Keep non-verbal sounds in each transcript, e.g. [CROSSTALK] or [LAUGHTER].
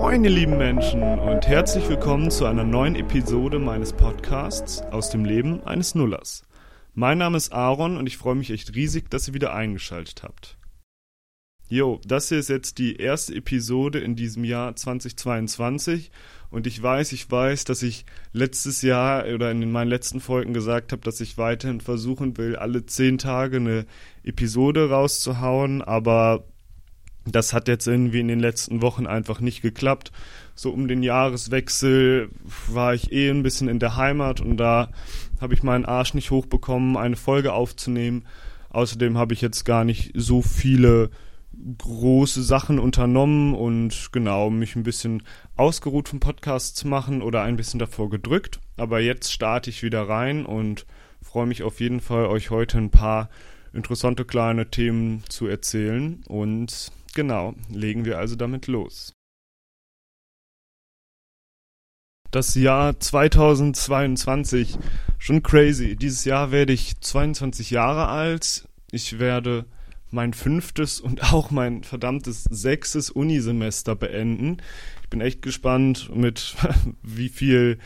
Moin, ihr lieben Menschen, und herzlich willkommen zu einer neuen Episode meines Podcasts aus dem Leben eines Nullers. Mein Name ist Aaron und ich freue mich echt riesig, dass ihr wieder eingeschaltet habt. Jo, das hier ist jetzt die erste Episode in diesem Jahr 2022 und ich weiß, ich weiß, dass ich letztes Jahr oder in meinen letzten Folgen gesagt habe, dass ich weiterhin versuchen will, alle zehn Tage eine Episode rauszuhauen, aber das hat jetzt irgendwie in den letzten Wochen einfach nicht geklappt. So um den Jahreswechsel war ich eh ein bisschen in der Heimat und da habe ich meinen Arsch nicht hochbekommen, eine Folge aufzunehmen. Außerdem habe ich jetzt gar nicht so viele große Sachen unternommen und genau mich ein bisschen ausgeruht vom Podcast zu machen oder ein bisschen davor gedrückt. Aber jetzt starte ich wieder rein und freue mich auf jeden Fall, euch heute ein paar interessante kleine Themen zu erzählen und Genau, legen wir also damit los. Das Jahr 2022, schon crazy. Dieses Jahr werde ich 22 Jahre alt. Ich werde mein fünftes und auch mein verdammtes sechstes Unisemester beenden. Ich bin echt gespannt, mit [LAUGHS] wie viel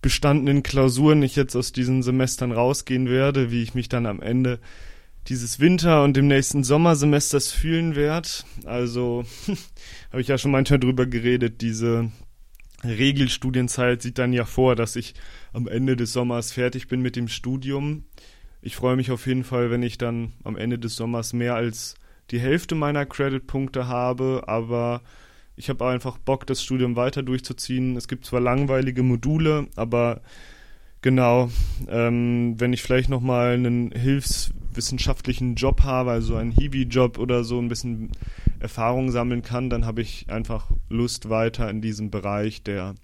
bestandenen Klausuren ich jetzt aus diesen Semestern rausgehen werde, wie ich mich dann am Ende dieses Winter- und dem nächsten Sommersemesters fühlen werde. Also [LAUGHS] habe ich ja schon manchmal drüber geredet, diese Regelstudienzeit sieht dann ja vor, dass ich am Ende des Sommers fertig bin mit dem Studium. Ich freue mich auf jeden Fall, wenn ich dann am Ende des Sommers mehr als die Hälfte meiner Credit-Punkte habe, aber ich habe einfach Bock, das Studium weiter durchzuziehen. Es gibt zwar langweilige Module, aber Genau, ähm, wenn ich vielleicht nochmal einen hilfswissenschaftlichen Job habe, also einen Hiwi-Job oder so, ein bisschen Erfahrung sammeln kann, dann habe ich einfach Lust weiter in diesem Bereich der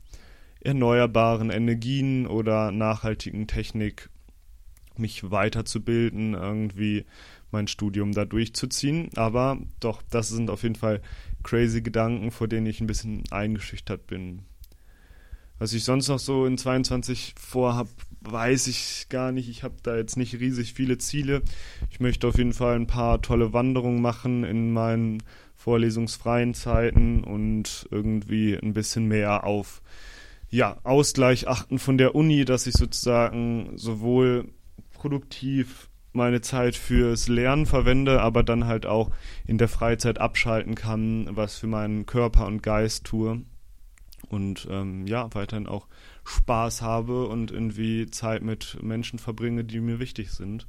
erneuerbaren Energien oder nachhaltigen Technik mich weiterzubilden, irgendwie mein Studium da durchzuziehen. Aber doch, das sind auf jeden Fall crazy Gedanken, vor denen ich ein bisschen eingeschüchtert bin. Was ich sonst noch so in 22 vorhab, weiß ich gar nicht. Ich habe da jetzt nicht riesig viele Ziele. Ich möchte auf jeden Fall ein paar tolle Wanderungen machen in meinen vorlesungsfreien Zeiten und irgendwie ein bisschen mehr auf ja, Ausgleich achten von der Uni, dass ich sozusagen sowohl produktiv meine Zeit fürs Lernen verwende, aber dann halt auch in der Freizeit abschalten kann, was für meinen Körper und Geist tue und ähm, ja, weiterhin auch Spaß habe und irgendwie Zeit mit Menschen verbringe, die mir wichtig sind.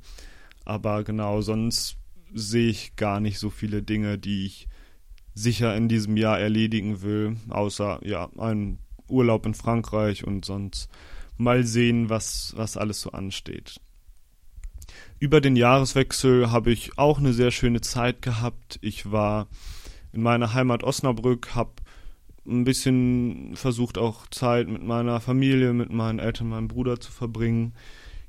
Aber genau, sonst sehe ich gar nicht so viele Dinge, die ich sicher in diesem Jahr erledigen will, außer ja, einen Urlaub in Frankreich und sonst mal sehen, was, was alles so ansteht. Über den Jahreswechsel habe ich auch eine sehr schöne Zeit gehabt. Ich war in meiner Heimat Osnabrück, habe ein bisschen versucht auch Zeit mit meiner Familie, mit meinen Eltern, meinem Bruder zu verbringen.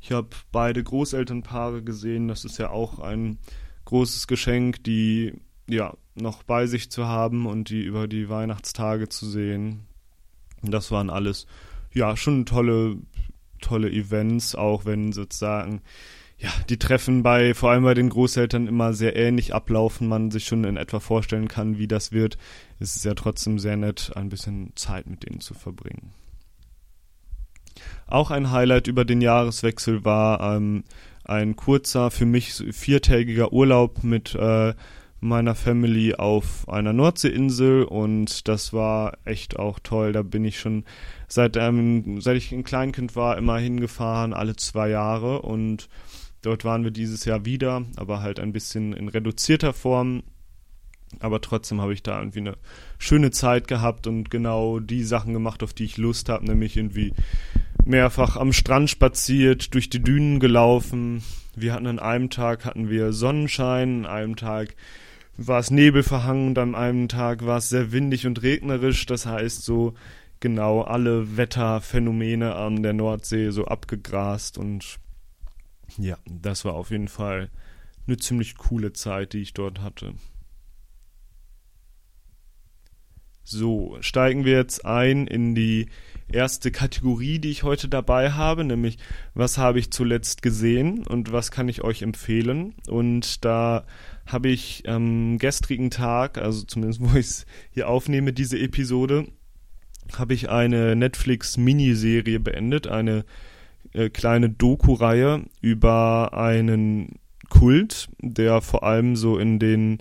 Ich habe beide Großelternpaare gesehen. Das ist ja auch ein großes Geschenk, die ja noch bei sich zu haben und die über die Weihnachtstage zu sehen. Das waren alles ja schon tolle tolle Events, auch wenn sozusagen ja, die Treffen bei, vor allem bei den Großeltern immer sehr ähnlich ablaufen, man sich schon in etwa vorstellen kann, wie das wird. Es ist ja trotzdem sehr nett, ein bisschen Zeit mit denen zu verbringen. Auch ein Highlight über den Jahreswechsel war ähm, ein kurzer, für mich viertägiger Urlaub mit äh, meiner Family auf einer Nordseeinsel und das war echt auch toll. Da bin ich schon seit, ähm, seit ich ein Kleinkind war immer hingefahren, alle zwei Jahre und Dort waren wir dieses Jahr wieder, aber halt ein bisschen in reduzierter Form. Aber trotzdem habe ich da irgendwie eine schöne Zeit gehabt und genau die Sachen gemacht, auf die ich Lust habe, nämlich irgendwie mehrfach am Strand spaziert, durch die Dünen gelaufen. Wir hatten an einem Tag hatten wir Sonnenschein, an einem Tag war es nebelverhangen und an einem Tag war es sehr windig und regnerisch. Das heißt so genau alle Wetterphänomene an der Nordsee so abgegrast und ja, das war auf jeden Fall eine ziemlich coole Zeit, die ich dort hatte. So, steigen wir jetzt ein in die erste Kategorie, die ich heute dabei habe, nämlich was habe ich zuletzt gesehen und was kann ich euch empfehlen. Und da habe ich am gestrigen Tag, also zumindest [LAUGHS] wo ich es hier aufnehme, diese Episode, habe ich eine Netflix-Miniserie beendet, eine kleine Doku-Reihe über einen Kult, der vor allem so in den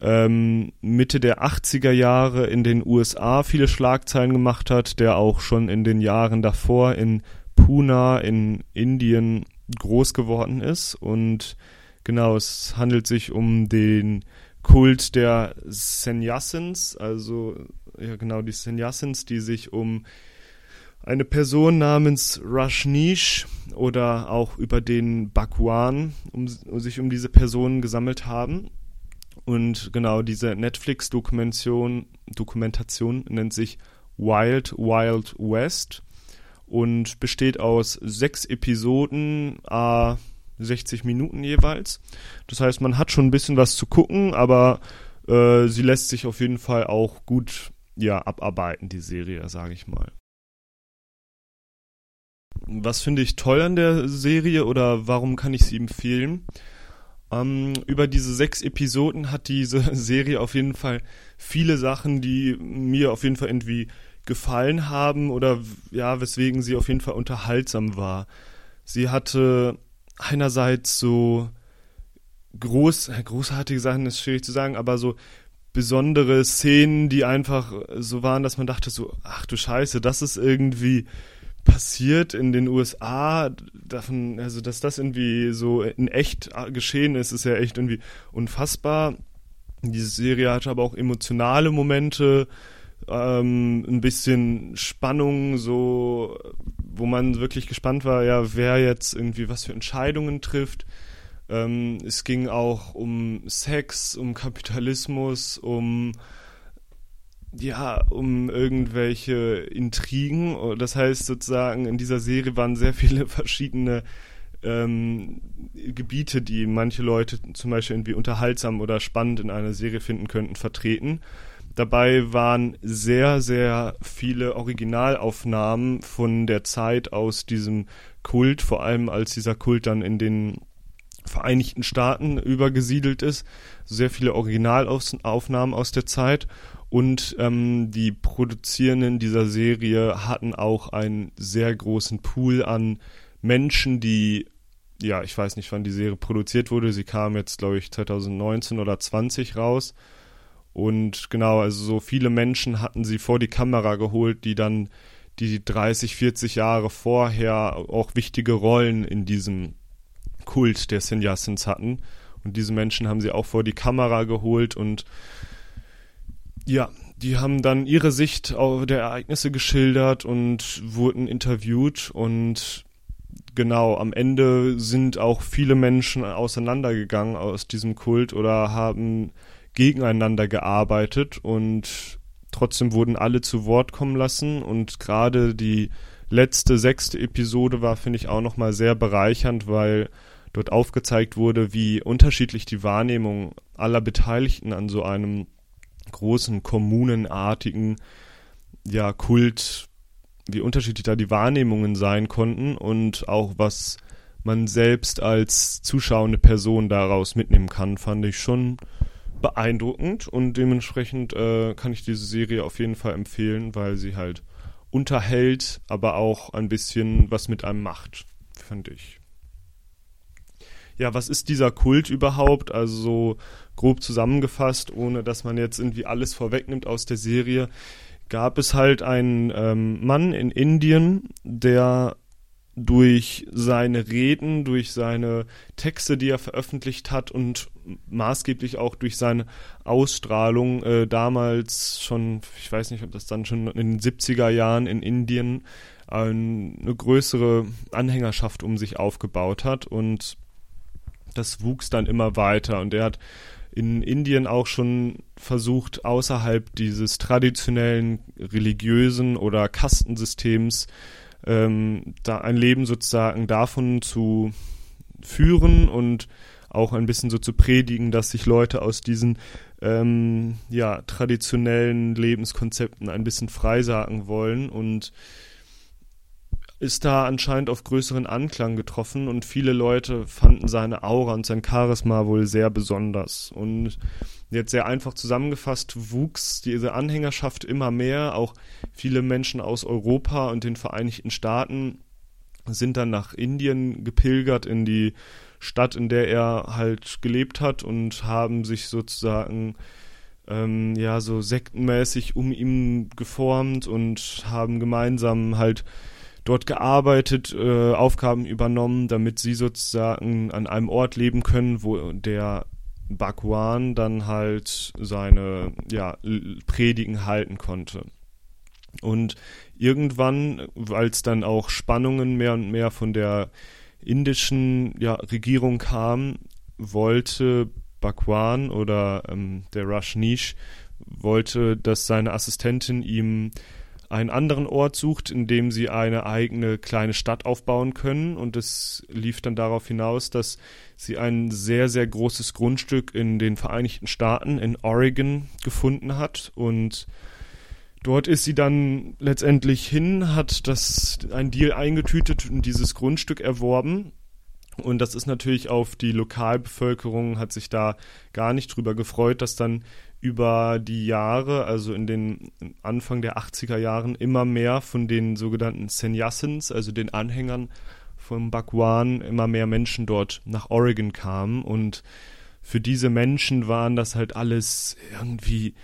ähm, Mitte der 80er Jahre in den USA viele Schlagzeilen gemacht hat, der auch schon in den Jahren davor in Pune in Indien groß geworden ist. Und genau, es handelt sich um den Kult der Sannyasins, also ja genau die Sannyasins, die sich um eine Person namens Rajneesh oder auch über den Bhagwan um, um sich um diese Person gesammelt haben. Und genau diese Netflix-Dokumentation Dokumentation nennt sich Wild Wild West und besteht aus sechs Episoden, a 60 Minuten jeweils. Das heißt, man hat schon ein bisschen was zu gucken, aber äh, sie lässt sich auf jeden Fall auch gut ja, abarbeiten, die Serie, sage ich mal. Was finde ich toll an der Serie oder warum kann ich sie empfehlen? Ähm, über diese sechs Episoden hat diese [LAUGHS] Serie auf jeden Fall viele Sachen, die mir auf jeden Fall irgendwie gefallen haben oder ja, weswegen sie auf jeden Fall unterhaltsam war. Sie hatte einerseits so groß, großartige Sachen ist schwierig zu sagen, aber so besondere Szenen, die einfach so waren, dass man dachte so, ach du Scheiße, das ist irgendwie passiert in den USA, davon, also dass das irgendwie so in echt geschehen ist, ist ja echt irgendwie unfassbar. Diese Serie hatte aber auch emotionale Momente, ähm, ein bisschen Spannung, so wo man wirklich gespannt war, ja, wer jetzt irgendwie was für Entscheidungen trifft. Ähm, es ging auch um Sex, um Kapitalismus, um ja, um irgendwelche Intrigen. Das heißt sozusagen, in dieser Serie waren sehr viele [LAUGHS] verschiedene ähm, Gebiete, die manche Leute zum Beispiel irgendwie unterhaltsam oder spannend in einer Serie finden könnten, vertreten. Dabei waren sehr, sehr viele Originalaufnahmen von der Zeit aus diesem Kult, vor allem als dieser Kult dann in den Vereinigten Staaten übergesiedelt ist. Sehr viele Originalaufnahmen aus der Zeit und ähm, die Produzierenden dieser Serie hatten auch einen sehr großen Pool an Menschen, die, ja, ich weiß nicht, wann die Serie produziert wurde. Sie kam jetzt, glaube ich, 2019 oder 20 raus. Und genau, also so viele Menschen hatten sie vor die Kamera geholt, die dann die 30, 40 Jahre vorher auch wichtige Rollen in diesem Kult der Sannyasins hatten. Und diese Menschen haben sie auch vor die Kamera geholt und ja, die haben dann ihre Sicht der Ereignisse geschildert und wurden interviewt und genau, am Ende sind auch viele Menschen auseinandergegangen aus diesem Kult oder haben gegeneinander gearbeitet und trotzdem wurden alle zu Wort kommen lassen und gerade die letzte sechste Episode war, finde ich, auch nochmal sehr bereichernd, weil dort aufgezeigt wurde, wie unterschiedlich die Wahrnehmung aller Beteiligten an so einem großen kommunenartigen ja, Kult, wie unterschiedlich da die Wahrnehmungen sein konnten und auch was man selbst als zuschauende Person daraus mitnehmen kann, fand ich schon beeindruckend und dementsprechend äh, kann ich diese Serie auf jeden Fall empfehlen, weil sie halt unterhält, aber auch ein bisschen was mit einem macht, fand ich ja, was ist dieser Kult überhaupt? Also so grob zusammengefasst, ohne dass man jetzt irgendwie alles vorwegnimmt aus der Serie, gab es halt einen ähm, Mann in Indien, der durch seine Reden, durch seine Texte, die er veröffentlicht hat und maßgeblich auch durch seine Ausstrahlung äh, damals schon, ich weiß nicht, ob das dann schon in den 70er Jahren in Indien äh, eine größere Anhängerschaft um sich aufgebaut hat und das wuchs dann immer weiter. Und er hat in Indien auch schon versucht, außerhalb dieses traditionellen religiösen oder Kastensystems ähm, da ein Leben sozusagen davon zu führen und auch ein bisschen so zu predigen, dass sich Leute aus diesen ähm, ja, traditionellen Lebenskonzepten ein bisschen freisagen wollen. Und ist da anscheinend auf größeren Anklang getroffen und viele Leute fanden seine Aura und sein Charisma wohl sehr besonders. Und jetzt sehr einfach zusammengefasst wuchs diese Anhängerschaft immer mehr. Auch viele Menschen aus Europa und den Vereinigten Staaten sind dann nach Indien gepilgert in die Stadt, in der er halt gelebt hat und haben sich sozusagen ähm, ja so sektenmäßig um ihn geformt und haben gemeinsam halt dort gearbeitet, äh, Aufgaben übernommen, damit sie sozusagen an einem Ort leben können, wo der Bhagwan dann halt seine ja, Predigen halten konnte. Und irgendwann, es dann auch Spannungen mehr und mehr von der indischen ja, Regierung kam, wollte Bhagwan oder ähm, der Rajneesh wollte, dass seine Assistentin ihm einen anderen Ort sucht, in dem sie eine eigene kleine Stadt aufbauen können. Und es lief dann darauf hinaus, dass sie ein sehr, sehr großes Grundstück in den Vereinigten Staaten, in Oregon, gefunden hat. Und dort ist sie dann letztendlich hin, hat das ein Deal eingetütet und dieses Grundstück erworben. Und das ist natürlich auf die Lokalbevölkerung, hat sich da gar nicht drüber gefreut, dass dann über die Jahre, also in den Anfang der 80er Jahren, immer mehr von den sogenannten Sannyasins, also den Anhängern von Bhagwan, immer mehr Menschen dort nach Oregon kamen. Und für diese Menschen waren das halt alles irgendwie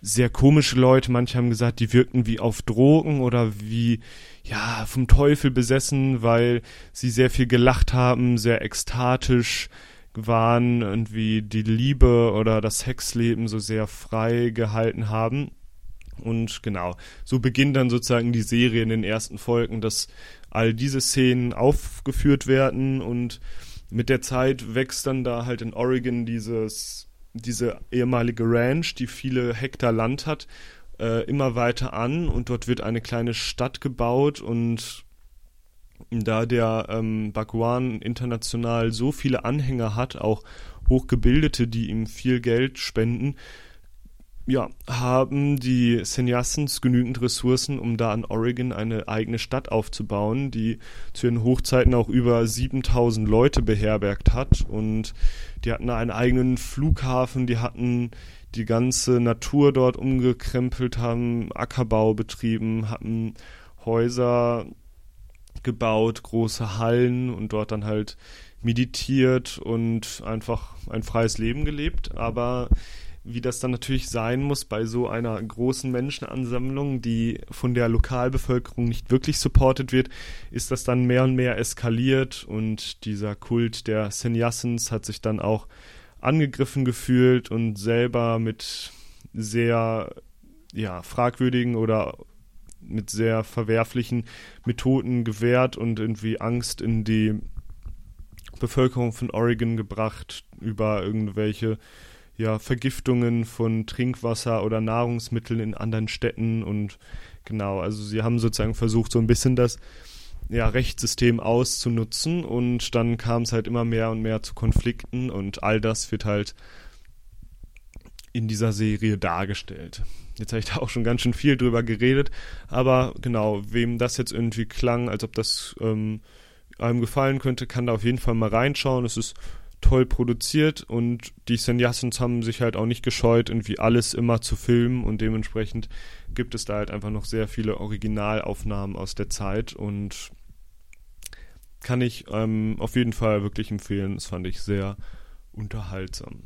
sehr komische Leute. Manche haben gesagt, die wirkten wie auf Drogen oder wie, ja, vom Teufel besessen, weil sie sehr viel gelacht haben, sehr ekstatisch, waren, irgendwie die Liebe oder das Sexleben so sehr frei gehalten haben. Und genau, so beginnt dann sozusagen die Serie in den ersten Folgen, dass all diese Szenen aufgeführt werden und mit der Zeit wächst dann da halt in Oregon dieses, diese ehemalige Ranch, die viele Hektar Land hat, äh, immer weiter an und dort wird eine kleine Stadt gebaut und da der ähm, Bhagwan international so viele Anhänger hat, auch Hochgebildete, die ihm viel Geld spenden, ja, haben die Sannyasins genügend Ressourcen, um da an Oregon eine eigene Stadt aufzubauen, die zu ihren Hochzeiten auch über 7000 Leute beherbergt hat. Und die hatten einen eigenen Flughafen, die hatten die ganze Natur dort umgekrempelt, haben Ackerbau betrieben, hatten Häuser gebaut, große Hallen und dort dann halt meditiert und einfach ein freies Leben gelebt. Aber wie das dann natürlich sein muss bei so einer großen Menschenansammlung, die von der Lokalbevölkerung nicht wirklich supportet wird, ist das dann mehr und mehr eskaliert und dieser Kult der Sannyasins hat sich dann auch angegriffen gefühlt und selber mit sehr ja, fragwürdigen oder mit sehr verwerflichen Methoden gewehrt und irgendwie Angst in die Bevölkerung von Oregon gebracht über irgendwelche ja, Vergiftungen von Trinkwasser oder Nahrungsmitteln in anderen Städten und genau, also sie haben sozusagen versucht, so ein bisschen das ja, Rechtssystem auszunutzen und dann kam es halt immer mehr und mehr zu Konflikten und all das wird halt in dieser Serie dargestellt. Jetzt habe ich da auch schon ganz schön viel drüber geredet, aber genau, wem das jetzt irgendwie klang, als ob das ähm, einem gefallen könnte, kann da auf jeden Fall mal reinschauen. Es ist toll produziert und die Sannyasins haben sich halt auch nicht gescheut, irgendwie alles immer zu filmen und dementsprechend gibt es da halt einfach noch sehr viele Originalaufnahmen aus der Zeit und kann ich ähm, auf jeden Fall wirklich empfehlen. Das fand ich sehr unterhaltsam.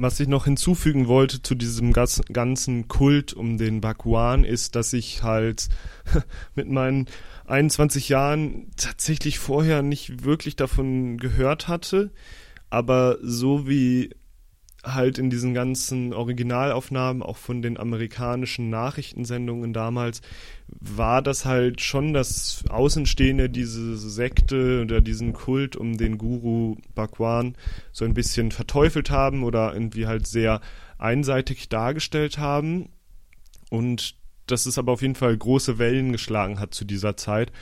Was ich noch hinzufügen wollte zu diesem ganzen Kult um den Bakuan ist, dass ich halt [LAUGHS] mit meinen 21 Jahren tatsächlich vorher nicht wirklich davon gehört hatte, aber so wie halt in diesen ganzen Originalaufnahmen, auch von den amerikanischen Nachrichtensendungen damals, war das halt schon das Außenstehende, diese Sekte oder diesen Kult um den Guru Bhagwan so ein bisschen verteufelt haben oder irgendwie halt sehr einseitig dargestellt haben. Und dass es aber auf jeden Fall große Wellen geschlagen hat zu dieser Zeit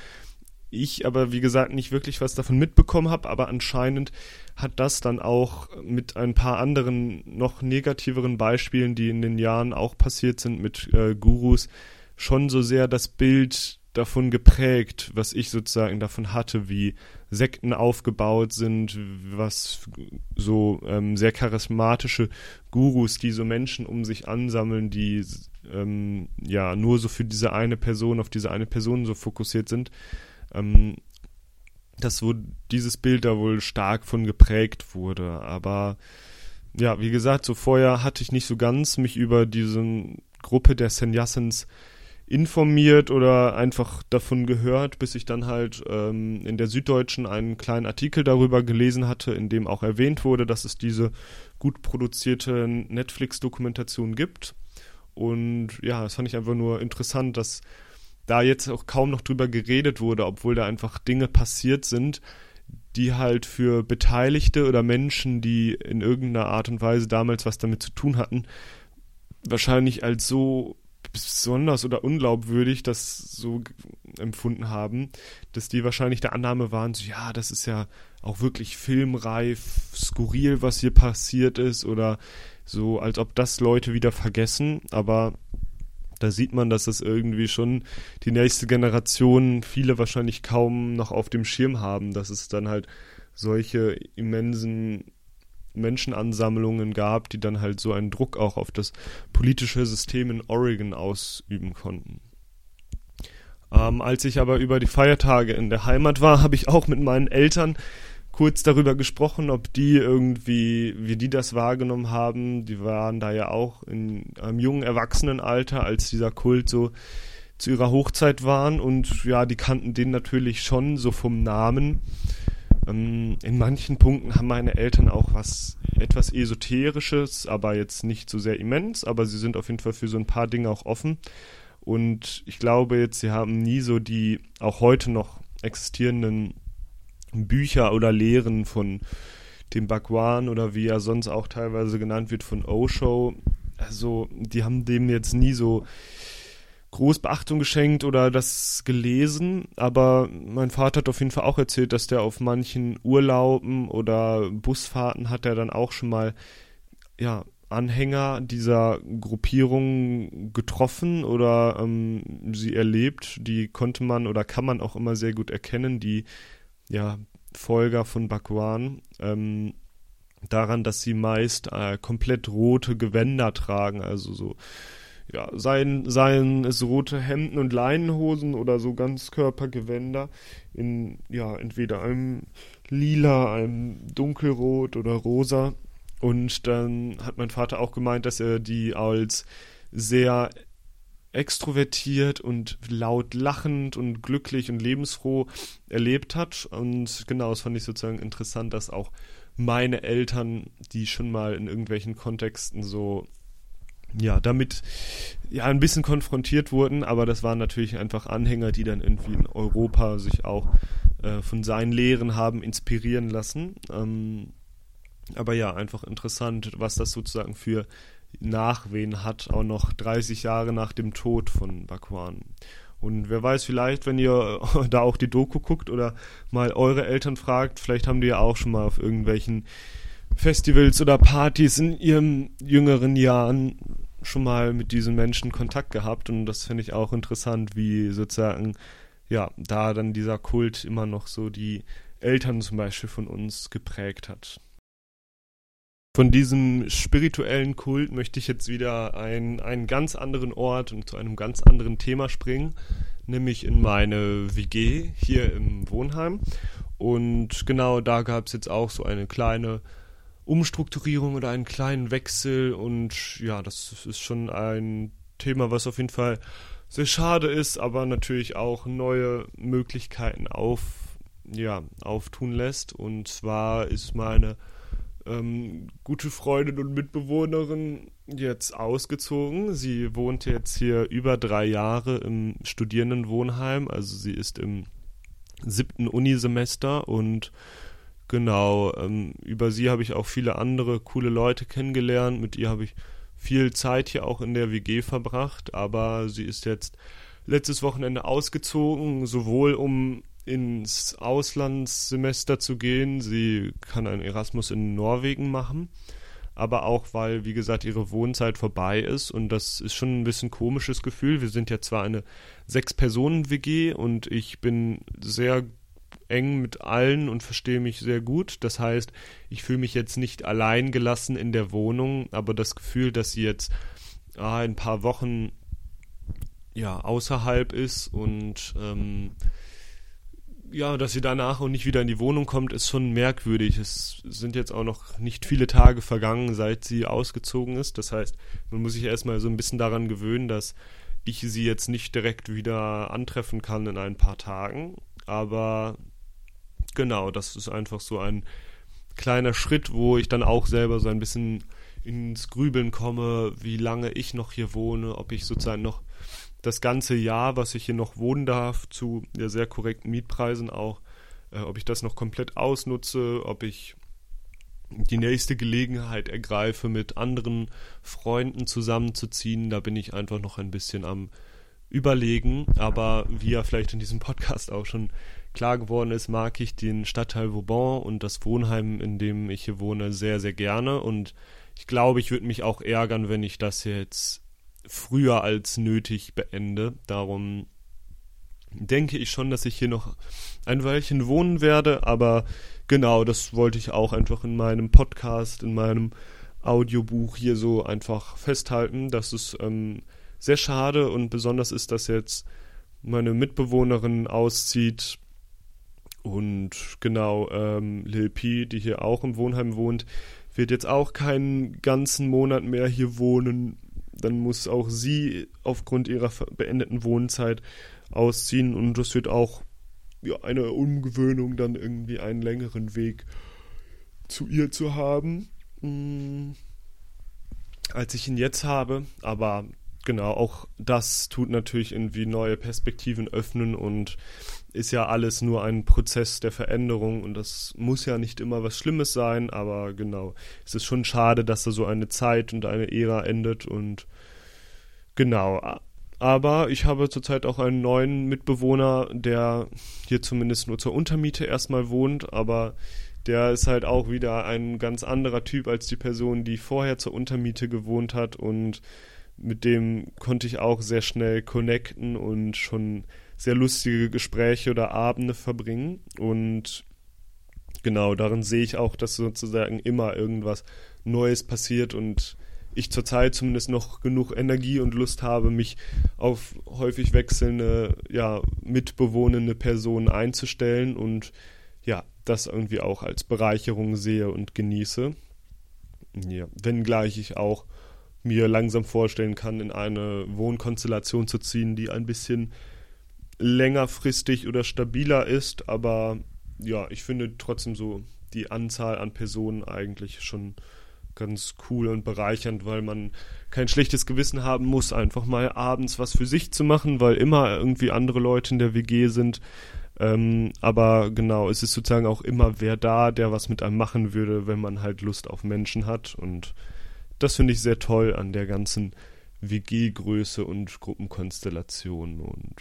ich aber, wie gesagt, nicht wirklich was davon mitbekommen habe, aber anscheinend hat das dann auch mit ein paar anderen noch negativeren Beispielen, die in den Jahren auch passiert sind mit äh, Gurus, schon so sehr das Bild davon geprägt, was ich sozusagen davon hatte, wie Sekten aufgebaut sind, was so ähm, sehr charismatische Gurus, die so Menschen um sich ansammeln, die ähm, ja nur so für diese eine Person, auf diese eine Person so fokussiert sind, ähm, dass wo dieses Bild da wohl stark von geprägt wurde. Aber ja, wie gesagt, so vorher hatte ich nicht so ganz mich über diese Gruppe der Sannyasins informiert oder einfach davon gehört, bis ich dann halt ähm, in der Süddeutschen einen kleinen Artikel darüber gelesen hatte, in dem auch erwähnt wurde, dass es diese gut produzierte Netflix-Dokumentation gibt. Und ja, das fand ich einfach nur interessant, dass da jetzt auch kaum noch drüber geredet wurde, obwohl da einfach Dinge passiert sind, die halt für Beteiligte oder Menschen, die in irgendeiner Art und Weise damals was damit zu tun hatten, wahrscheinlich als so besonders oder unglaubwürdig das so empfunden haben, dass die wahrscheinlich der Annahme waren, so ja, das ist ja auch wirklich filmreif, skurril, was hier passiert ist oder so, als ob das Leute wieder vergessen, aber da sieht man, dass das irgendwie schon die nächste Generation viele wahrscheinlich kaum noch auf dem Schirm haben, dass es dann halt solche immensen Menschenansammlungen gab, die dann halt so einen Druck auch auf das politische System in Oregon ausüben konnten. Ähm, als ich aber über die Feiertage in der Heimat war, [LAUGHS] habe ich auch mit meinen Eltern kurz darüber gesprochen, ob die irgendwie, wie die das wahrgenommen haben. Die waren da ja auch in einem jungen Erwachsenenalter, als dieser Kult so zu ihrer Hochzeit waren und ja, die kannten den natürlich schon so vom Namen. Ähm, in manchen Punkten haben meine Eltern auch was etwas Esoterisches, aber jetzt nicht so sehr immens, aber sie sind auf jeden Fall für so ein paar Dinge auch offen. Und ich glaube jetzt, sie haben nie so die auch heute noch existierenden Bücher oder Lehren von dem Bhagwan oder wie er sonst auch teilweise genannt wird von Osho. Also, die haben dem jetzt nie so groß Beachtung geschenkt oder das gelesen, aber mein Vater hat auf jeden Fall auch erzählt, dass der auf manchen Urlauben oder Busfahrten hat er dann auch schon mal ja Anhänger dieser Gruppierung getroffen oder ähm, sie erlebt. Die konnte man oder kann man auch immer sehr gut erkennen, die ja Folger von Bakwan. Ähm, daran, dass sie meist äh, komplett rote Gewänder tragen, also so ja, seien, seien es rote Hemden und Leinenhosen oder so Ganzkörpergewänder in, ja, entweder einem lila, einem dunkelrot oder rosa. Und dann hat mein Vater auch gemeint, dass er die als sehr extrovertiert und laut lachend und glücklich und lebensfroh erlebt hat. Und genau, das fand ich sozusagen interessant, dass auch meine Eltern, die schon mal in irgendwelchen Kontexten so ja, damit ja ein bisschen konfrontiert wurden, aber das waren natürlich einfach Anhänger, die dann irgendwie in Europa sich auch äh, von seinen Lehren haben inspirieren lassen. Ähm, aber ja, einfach interessant, was das sozusagen für Nachwehen hat, auch noch 30 Jahre nach dem Tod von Bakwan. Und wer weiß, vielleicht, wenn ihr [LAUGHS] da auch die Doku guckt oder mal eure Eltern fragt, vielleicht haben die ja auch schon mal auf irgendwelchen Festivals oder Partys in ihren jüngeren Jahren schon mal mit diesen Menschen Kontakt gehabt und das finde ich auch interessant, wie sozusagen, ja, da dann dieser Kult immer noch so die Eltern zum Beispiel von uns geprägt hat. Von diesem spirituellen Kult möchte ich jetzt wieder ein, einen ganz anderen Ort und zu einem ganz anderen Thema springen, nämlich in meine WG hier im Wohnheim. Und genau da gab es jetzt auch so eine kleine Umstrukturierung oder einen kleinen Wechsel und ja, das ist schon ein Thema, was auf jeden Fall sehr schade ist, aber natürlich auch neue Möglichkeiten auf, ja, auftun lässt. Und zwar ist meine ähm, gute Freundin und Mitbewohnerin jetzt ausgezogen. Sie wohnt jetzt hier über drei Jahre im Studierendenwohnheim, also sie ist im siebten Unisemester und Genau, ähm, über sie habe ich auch viele andere coole Leute kennengelernt. Mit ihr habe ich viel Zeit hier auch in der WG verbracht, aber sie ist jetzt letztes Wochenende ausgezogen, sowohl um ins Auslandssemester zu gehen. Sie kann ein Erasmus in Norwegen machen. aber auch, weil, wie gesagt, ihre Wohnzeit vorbei ist und das ist schon ein bisschen komisches Gefühl. Wir sind ja zwar eine Sechs-Personen-WG und ich bin sehr eng mit allen und verstehe mich sehr gut. Das heißt, ich fühle mich jetzt nicht allein gelassen in der Wohnung, aber das Gefühl, dass sie jetzt ah, ein paar Wochen ja außerhalb ist und ähm, ja, dass sie danach auch nicht wieder in die Wohnung kommt, ist schon merkwürdig. Es sind jetzt auch noch nicht viele Tage vergangen, seit sie ausgezogen ist. Das heißt, man muss sich erstmal so ein bisschen daran gewöhnen, dass ich sie jetzt nicht direkt wieder antreffen kann in ein paar Tagen. Aber genau, das ist einfach so ein kleiner Schritt, wo ich dann auch selber so ein bisschen ins Grübeln komme, wie lange ich noch hier wohne, ob ich sozusagen noch das ganze Jahr, was ich hier noch wohnen darf, zu ja, sehr korrekten Mietpreisen auch, äh, ob ich das noch komplett ausnutze, ob ich die nächste Gelegenheit ergreife, mit anderen Freunden zusammenzuziehen. Da bin ich einfach noch ein bisschen am Überlegen. Aber wie ja vielleicht in diesem Podcast auch schon klar geworden ist, mag ich den Stadtteil Vauban und das Wohnheim, in dem ich hier wohne, sehr, sehr gerne. Und ich glaube, ich würde mich auch ärgern, wenn ich das jetzt früher als nötig beende. Darum denke ich schon, dass ich hier noch ein Weilchen wohnen werde, aber genau, das wollte ich auch einfach in meinem Podcast, in meinem Audiobuch hier so einfach festhalten, dass es ähm, sehr schade und besonders ist, dass jetzt meine Mitbewohnerin auszieht und genau ähm, Lil P, die hier auch im Wohnheim wohnt, wird jetzt auch keinen ganzen Monat mehr hier wohnen. Dann muss auch sie aufgrund ihrer beendeten Wohnzeit ausziehen und das wird auch ja, eine Umgewöhnung, dann irgendwie einen längeren Weg zu ihr zu haben, mh, hm, als ich ihn jetzt habe. Aber genau, auch das tut natürlich irgendwie neue Perspektiven öffnen und ist ja alles nur ein Prozess der Veränderung und das muss ja nicht immer was Schlimmes sein, aber genau, es ist schon schade, dass da so eine Zeit und eine Ära endet und genau. Aber ich habe zurzeit auch einen neuen Mitbewohner, der hier zumindest nur zur Untermiete erstmal wohnt, aber der ist halt auch wieder ein ganz anderer Typ als die Person, die vorher zur Untermiete gewohnt hat und mit dem konnte ich auch sehr schnell connecten und schon sehr lustige Gespräche oder Abende verbringen. Und genau, darin sehe ich auch, dass sozusagen immer irgendwas Neues passiert und ich zurzeit zumindest noch genug Energie und Lust habe, mich auf häufig wechselnde, ja, mitbewohnende Personen einzustellen und ja, das irgendwie auch als Bereicherung sehe und genieße. Ja, wenngleich ich auch mir langsam vorstellen kann, in eine Wohnkonstellation zu ziehen, die ein bisschen längerfristig oder stabiler ist, aber ja, ich finde trotzdem so die Anzahl an Personen eigentlich schon ganz cool und bereichernd, weil man kein schlechtes Gewissen haben muss, einfach mal abends was für sich zu machen, weil immer irgendwie andere Leute in der WG sind. Ähm, aber genau, es ist sozusagen auch immer wer da, der was mit einem machen würde, wenn man halt Lust auf Menschen hat. Und das finde ich sehr toll an der ganzen WG-Größe und Gruppenkonstellation und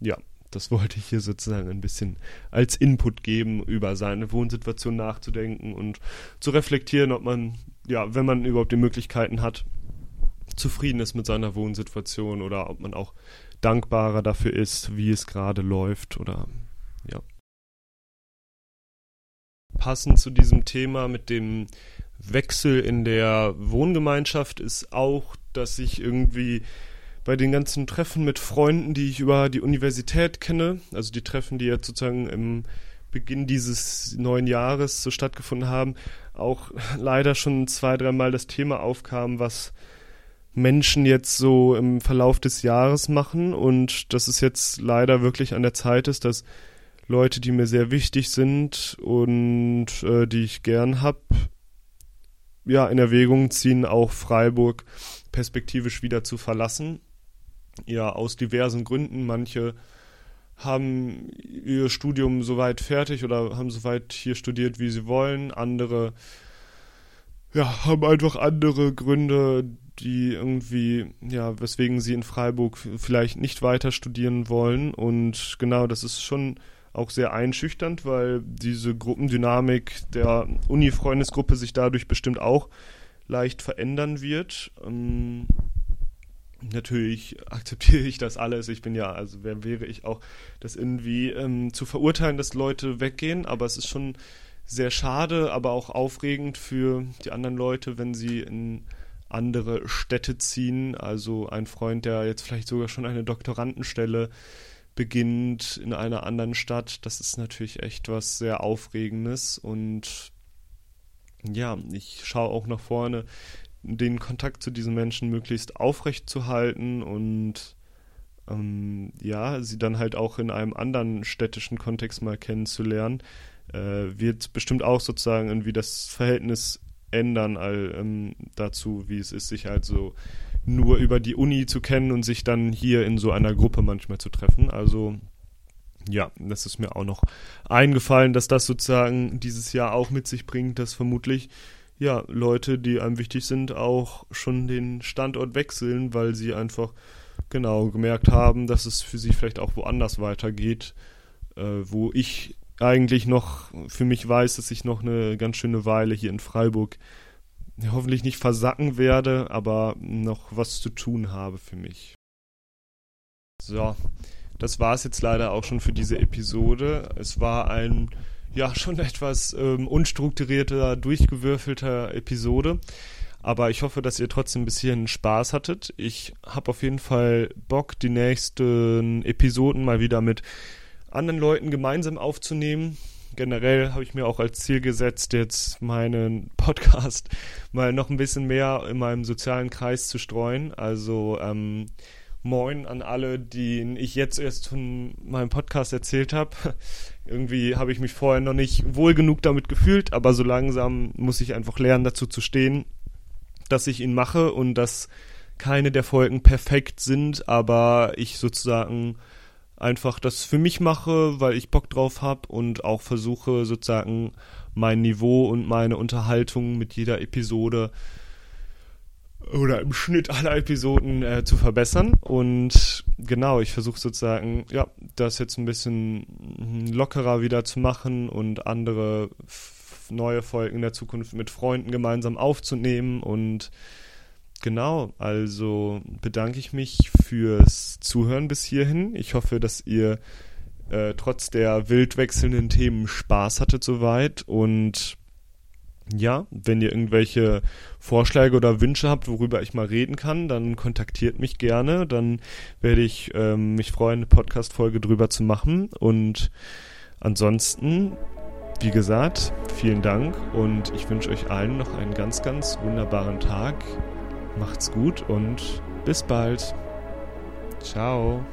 ja, das wollte ich hier sozusagen ein bisschen als Input geben, über seine Wohnsituation nachzudenken und zu reflektieren, ob man, ja, wenn man überhaupt die Möglichkeiten hat, zufrieden ist mit seiner Wohnsituation oder ob man auch dankbarer dafür ist, wie es gerade läuft oder ja. Passend zu diesem Thema mit dem Wechsel in der Wohngemeinschaft ist auch, dass ich irgendwie bei den ganzen Treffen mit Freunden, die ich über die Universität kenne, also die Treffen, die jetzt sozusagen im Beginn dieses neuen Jahres so stattgefunden haben, auch leider schon zwei, dreimal das Thema aufkam, was Menschen jetzt so im Verlauf des Jahres machen. Und dass es jetzt leider wirklich an der Zeit ist, dass Leute, die mir sehr wichtig sind und äh, die ich gern hab, ja, in Erwägung ziehen, auch Freiburg perspektivisch wieder zu verlassen ja aus diversen Gründen. Manche haben ihr Studium soweit fertig oder haben soweit hier studiert, wie sie wollen. Andere ja, haben einfach andere Gründe, die irgendwie, ja, weswegen sie in Freiburg vielleicht nicht weiter studieren wollen. Und genau, das ist schon auch sehr einschüchternd, weil diese Gruppendynamik der Uni-Freundesgruppe sich dadurch bestimmt auch leicht verändern wird. Ähm, natürlich akzeptiere ich das alles. Ich bin ja, also wer wäre ich auch, das irgendwie ähm, zu verurteilen, dass Leute weggehen, aber es ist schon sehr schade, aber auch aufregend für die anderen Leute, wenn sie in andere Städte ziehen. Also ein Freund, der jetzt vielleicht sogar schon eine Doktorandenstelle beginnt in einer anderen Stadt, das ist natürlich echt was sehr Aufregendes und ja, ich schaue auch nach vorne, den Kontakt zu diesen Menschen möglichst aufrecht zu halten und ähm, ja, sie dann halt auch in einem anderen städtischen Kontext mal kennenzulernen, äh, wird bestimmt auch sozusagen irgendwie das Verhältnis ändern all, ähm, dazu, wie es ist, sich halt so nur über die Uni zu kennen und sich dann hier in so einer Gruppe manchmal zu treffen. Also ja, das ist mir auch noch eingefallen, dass das sozusagen dieses Jahr auch mit sich bringt, dass vermutlich ja Leute, die einem wichtig sind, auch schon den Standort wechseln, weil sie einfach genau gemerkt haben, dass es für sie vielleicht auch woanders weitergeht, äh, wo ich eigentlich noch für mich weiß, dass ich noch eine ganz schöne Weile hier in Freiburg hoffentlich nicht versacken werde, aber noch was zu tun habe für mich. So, das war es jetzt leider auch schon für diese Episode. Es war ein ja schon [LAUGHS] etwas ähm, unstrukturierter, durchgewürfelter Episode. Aber ich hoffe, dass ihr trotzdem ein bisschen Spaß hattet. Ich habe auf jeden Fall Bock, die nächsten Episoden mal wieder mit anderen Leuten gemeinsam aufzunehmen. Generell habe ich mir auch als Ziel gesetzt, jetzt meinen Podcast [LAUGHS] mal noch ein bisschen mehr in meinem sozialen Kreis zu streuen. Also ähm, Moin an alle, denen ich jetzt erst von meinem Podcast erzählt habe. [LAUGHS] Irgendwie habe ich mich vorher noch nicht wohl genug damit gefühlt, aber so langsam muss ich einfach lernen, dazu zu stehen, dass ich ihn mache und dass keine der Folgen perfekt sind, aber ich sozusagen einfach das für mich mache, weil ich Bock drauf habe und auch versuche sozusagen mein Niveau und meine Unterhaltung mit jeder Episode oder im Schnitt aller Episoden äh, zu verbessern. Und genau, ich versuche sozusagen, ja, das jetzt ein bisschen lockerer wieder zu machen und andere neue Folgen in der Zukunft mit Freunden gemeinsam aufzunehmen. Und genau, also bedanke ich mich fürs Zuhören bis hierhin. Ich hoffe, dass ihr äh, trotz der wild wechselnden Themen Spaß hattet soweit und ja, wenn ihr irgendwelche Vorschläge oder Wünsche habt, worüber ich mal reden kann, dann kontaktiert mich gerne. Dann werde ich ähm, mich freuen, eine Podcast-Folge drüber zu machen. Und ansonsten, wie gesagt, vielen Dank und ich wünsche euch allen noch einen ganz, ganz wunderbaren Tag. Macht's gut und bis bald. Ciao.